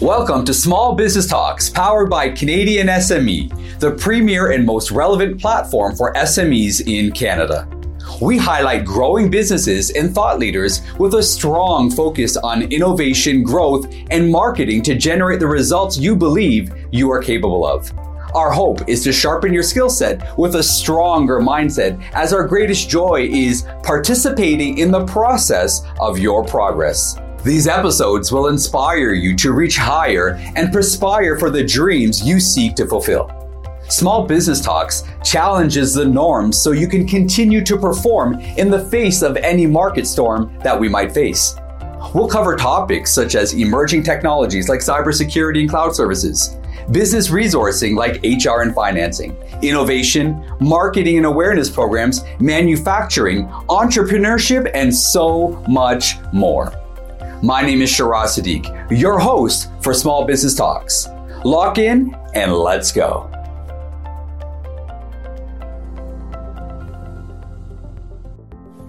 Welcome to Small Business Talks, powered by Canadian SME, the premier and most relevant platform for SMEs in Canada. We highlight growing businesses and thought leaders with a strong focus on innovation, growth, and marketing to generate the results you believe you are capable of. Our hope is to sharpen your skill set with a stronger mindset, as our greatest joy is participating in the process of your progress. These episodes will inspire you to reach higher and perspire for the dreams you seek to fulfill. Small Business Talks challenges the norms so you can continue to perform in the face of any market storm that we might face. We'll cover topics such as emerging technologies like cybersecurity and cloud services, business resourcing like HR and financing, innovation, marketing and awareness programs, manufacturing, entrepreneurship, and so much more. My name is Shiraz Sadiq, your host for Small Business Talks. Lock in and let's go.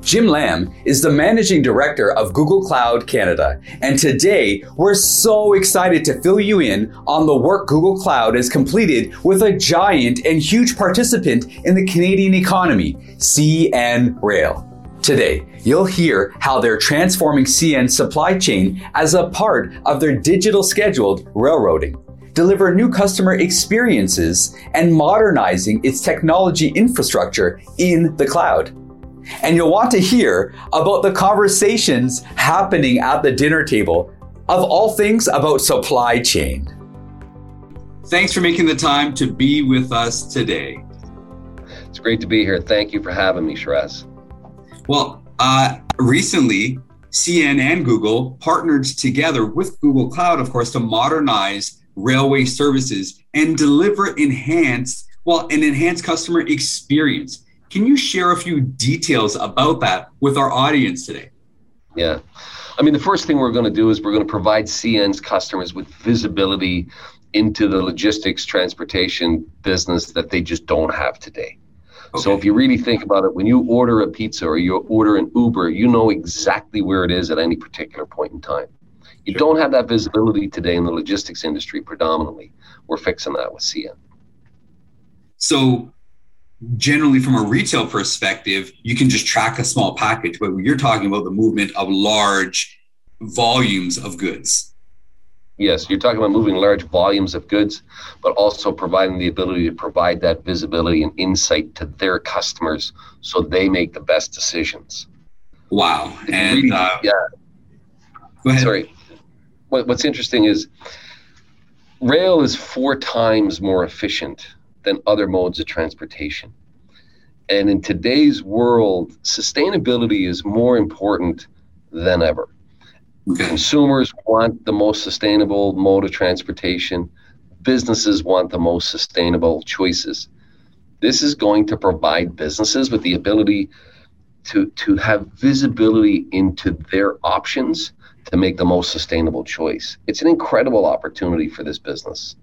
Jim Lamb is the managing director of Google Cloud Canada, and today we're so excited to fill you in on the work Google Cloud has completed with a giant and huge participant in the Canadian economy, CN Rail. Today, you'll hear how they're transforming CN's supply chain as a part of their digital scheduled railroading, deliver new customer experiences, and modernizing its technology infrastructure in the cloud. And you'll want to hear about the conversations happening at the dinner table of all things about supply chain. Thanks for making the time to be with us today. It's great to be here. Thank you for having me, Shiraz. Well, uh, recently, CN and Google partnered together with Google Cloud, of course, to modernize railway services and deliver enhanced, well, an enhanced customer experience. Can you share a few details about that with our audience today? Yeah. I mean, the first thing we're going to do is we're going to provide CN's customers with visibility into the logistics transportation business that they just don't have today. Okay. So if you really think about it, when you order a pizza or you order an Uber, you know exactly where it is at any particular point in time. You sure. don't have that visibility today in the logistics industry predominantly. We're fixing that with CN. So generally from a retail perspective, you can just track a small package, but you're talking about the movement of large volumes of goods. Yes, you're talking about moving large volumes of goods, but also providing the ability to provide that visibility and insight to their customers so they make the best decisions. Wow. And really, uh, yeah. Go ahead. Sorry. What, what's interesting is rail is four times more efficient than other modes of transportation. And in today's world, sustainability is more important than ever. Okay. Consumers want the most sustainable mode of transportation. Businesses want the most sustainable choices. This is going to provide businesses with the ability to, to have visibility into their options to make the most sustainable choice. It's an incredible opportunity for this business.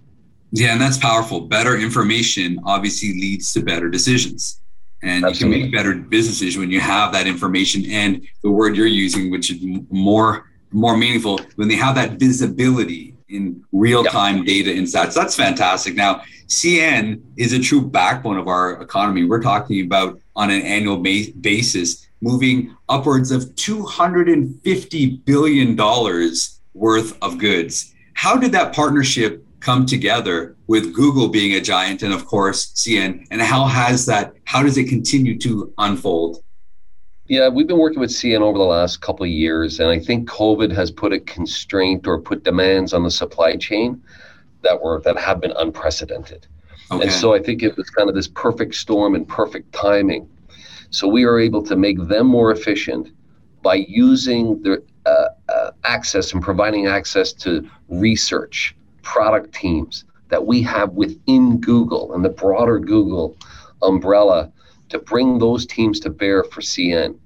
Yeah, and that's powerful. Better information obviously leads to better decisions. And Absolutely. you can make better businesses when you have that information and the word you're using, which is more more meaningful when they have that visibility in real time data insights. That's fantastic. Now, CN is a true backbone of our economy. We're talking about on an annual ba- basis moving upwards of $250 billion worth of goods. How did that partnership come together with Google being a giant and of course CN and how has that how does it continue to unfold? Yeah, we've been working with CN over the last couple of years, and I think COVID has put a constraint or put demands on the supply chain that were that have been unprecedented. Okay. And so I think it was kind of this perfect storm and perfect timing. So we are able to make them more efficient by using their uh, uh, access and providing access to research, product teams that we have within Google and the broader Google umbrella to bring those teams to bear for CN.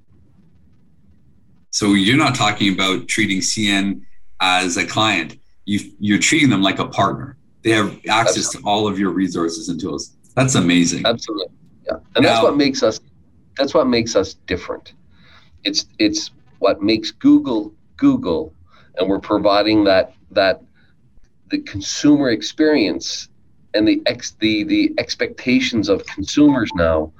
So you're not talking about treating CN as a client. You, you're treating them like a partner. They have access Absolutely. to all of your resources and tools. That's amazing. Absolutely. Yeah. And now, that's what makes us that's what makes us different. It's it's what makes Google Google and we're providing that that the consumer experience and the ex the the expectations of consumers now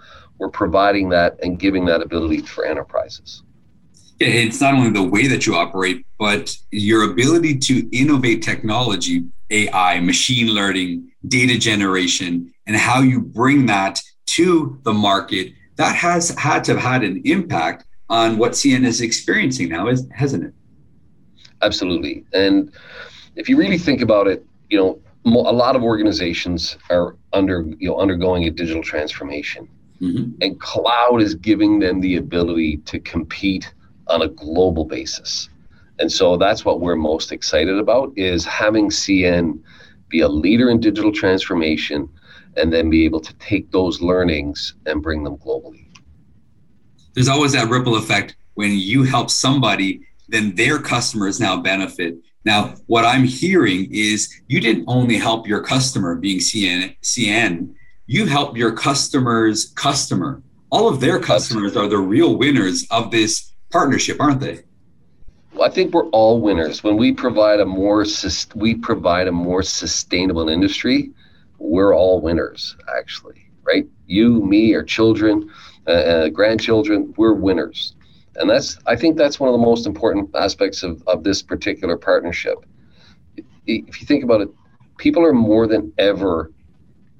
we're providing that and giving that ability for enterprises. It's not only the way that you operate but your ability to innovate technology ai machine learning data generation and how you bring that to the market that has had to have had an impact on what cn is experiencing now hasn't it? Absolutely. And if you really think about it you know a lot of organizations are under you know undergoing a digital transformation mm-hmm. and cloud is giving them the ability to compete on a global basis. And so that's what we're most excited about is having cn be a leader in digital transformation and then be able to take those learnings and bring them globally. There's always that ripple effect when you help somebody then their customers now benefit. Now, what I'm hearing is you didn't only help your customer being CN, CN you help your customer's customer. All of their customers are the real winners of this partnership, aren't they? Well, I think we're all winners when we provide a more we provide a more sustainable industry. We're all winners, actually, right? You, me, our children, uh, uh grandchildren, we're winners and that's i think that's one of the most important aspects of, of this particular partnership if you think about it people are more than ever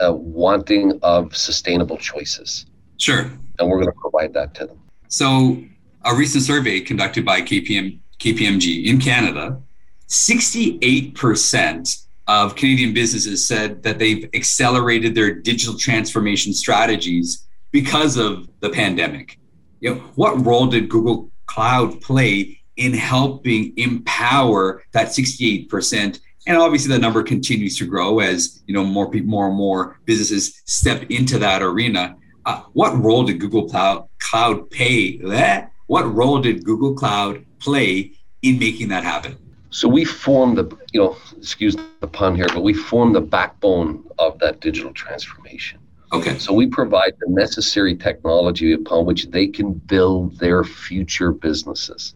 uh, wanting of sustainable choices. Sure. And we're going to provide that to them. So a recent survey conducted by kpm kpmg in canada 68% of canadian businesses said that they've accelerated their digital transformation strategies because of the pandemic. You know, what role did Google Cloud play in helping empower that 68%? And obviously, the number continues to grow as you know more people, more and more businesses step into that arena. Uh, what role did Google Cloud Cloud play? That what role did Google Cloud play in making that happen? So we formed the, you know, excuse the pun here, but we formed the backbone of that digital transformation. Okay. So we provide the necessary technology upon which they can build their future businesses.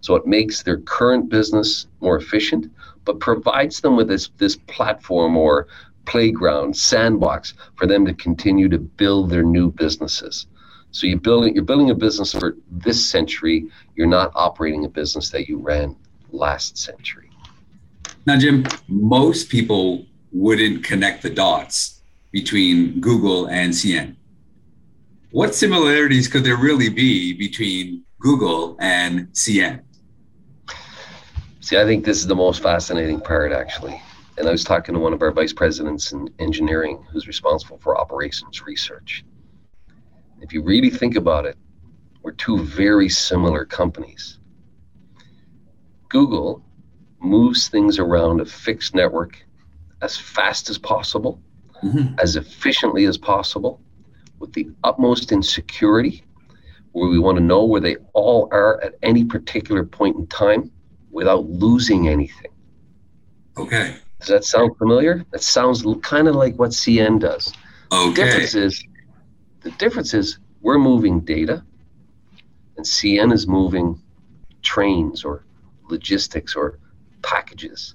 So it makes their current business more efficient, but provides them with this, this platform or playground, sandbox for them to continue to build their new businesses. So you're building you're building a business for this century. You're not operating a business that you ran last century. Now, Jim, most people wouldn't connect the dots between Google and CN. What similarities could there really be between Google and CN? See, I think this is the most fascinating part, actually. And I was talking to one of our vice presidents in engineering who's responsible for operations research. If you really think about it, we're two very similar companies. Google moves things around a fixed network as fast as possible mm-hmm. as efficiently as possible with the utmost in security, where we want to know where they all are at any particular point in time without losing anything. Okay. Does that sound familiar? That sounds kind of like what CN does. Okay. The difference is, the difference is we're moving data, and CN is moving trains or logistics or packages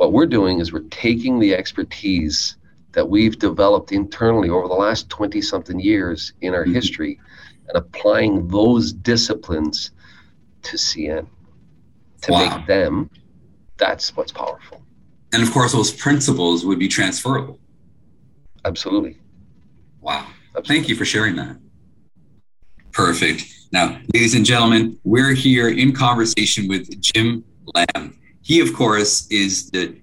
what we're doing is we're taking the expertise that we've developed internally over the last 20 something years in our mm-hmm. history and applying those disciplines to CN to wow. make them that's what's powerful. And of course, those principles would be transferable. Absolutely. Wow. Absolutely. Thank you for sharing that. Perfect. Now, ladies and gentlemen, we're here in conversation with Jim Lamb. He, of course, is the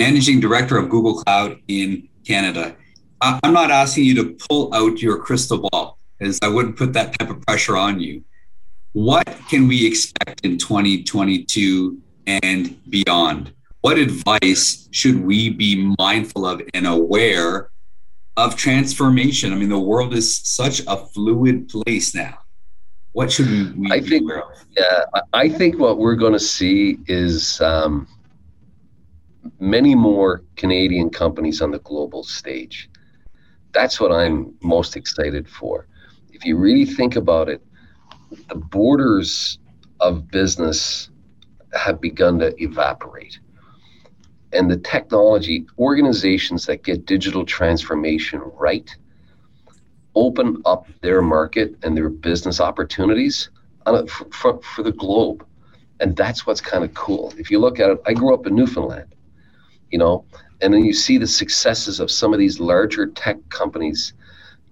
managing director of Google Cloud in Canada. I'm not asking you to pull out your crystal ball, as I wouldn't put that type of pressure on you. What can we expect in 2022 and beyond? What advice should we be mindful of and aware of transformation? I mean, the world is such a fluid place now. What should we, I think, Yeah, I think what we're going to see is um, many more Canadian companies on the global stage. That's what I'm most excited for. If you really think about it, the borders of business have begun to evaporate. and the technology, organizations that get digital transformation right open up their market and their business opportunities a, for, for, for the globe. And that's what's kind of cool. If you look at it, I grew up in Newfoundland, you know, and then you see the successes of some of these larger tech companies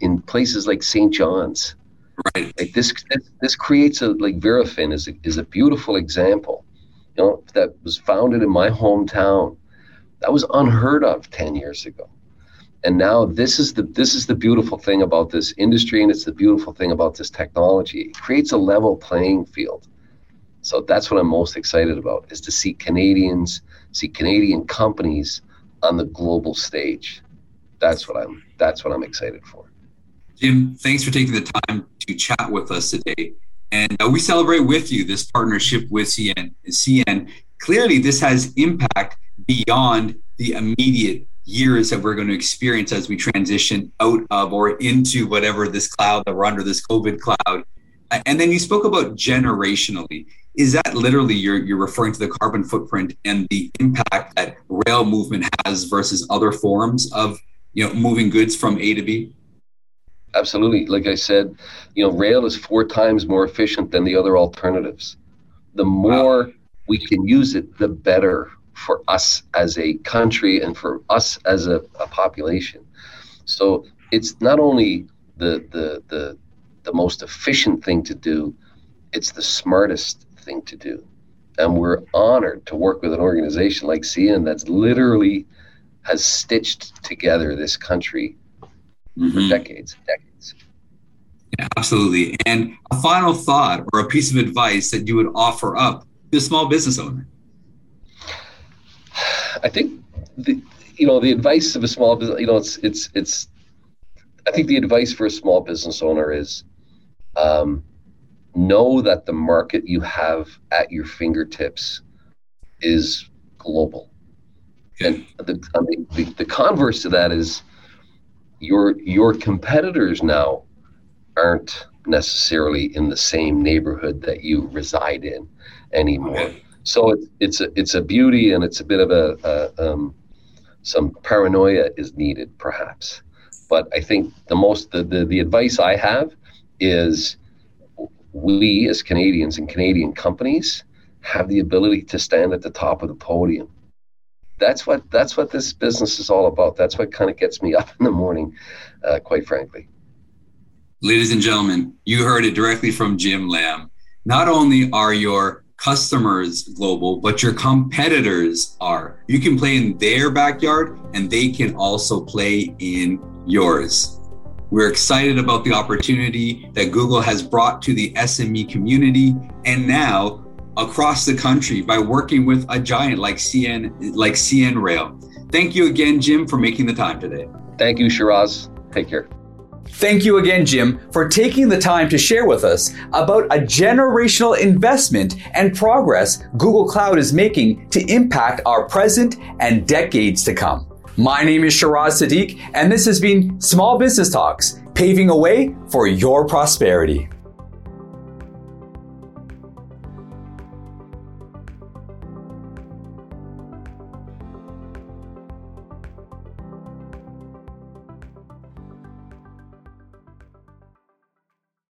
in places like St. John's. Right. Like this, this, creates a like Verafin is a, is a beautiful example, you know, that was founded in my hometown. That was unheard of ten years ago. And now this is the this is the beautiful thing about this industry and it's the beautiful thing about this technology. It creates a level playing field. So that's what i'm most excited about is to see canadians see canadian companies on the global stage. That's what i'm that's what i'm excited for jim thanks for taking the time to chat with us today and uh, we celebrate with you this partnership with cn cn clearly this has impact beyond the immediate years that we're going to experience as we transition out of or into whatever this cloud that we're under this COVID cloud. And then you spoke about generationally. Is that literally you're, you're referring to the carbon footprint and the impact that rail movement has versus other forms of you know moving goods from A to B? Absolutely. Like I said, you know, rail is four times more efficient than the other alternatives. The more wow. we can use it, the better for us as a country and for us as a, a population. So it's not only the, the the the most efficient thing to do, it's the smartest thing to do. And we're honored to work with an organization like CN that's literally has stitched together this country mm-hmm. for decades and decades. Yeah, absolutely. And a final thought or a piece of advice that you would offer up to a small business owner. I think the you know the advice of a small business you know it's it's it's I think the advice for a small business owner is um, know that the market you have at your fingertips is global. And the, I mean, the, the converse to that is your your competitors now aren't necessarily in the same neighborhood that you reside in anymore. So it's it's a it's a beauty and it's a bit of a, a um, some paranoia is needed perhaps. But I think the most the, the, the advice I have is we as Canadians and Canadian companies have the ability to stand at the top of the podium. That's what that's what this business is all about. That's what kind of gets me up in the morning, uh, quite frankly. Ladies and gentlemen, you heard it directly from Jim Lamb. Not only are your customers global, but your competitors are. You can play in their backyard and they can also play in yours. We're excited about the opportunity that Google has brought to the SME community and now across the country by working with a giant like CN like CN Rail. Thank you again, Jim, for making the time today. Thank you, Shiraz. Take care. Thank you again, Jim, for taking the time to share with us about a generational investment and progress Google Cloud is making to impact our present and decades to come. My name is Shiraz Sadiq, and this has been Small Business Talks, paving a way for your prosperity.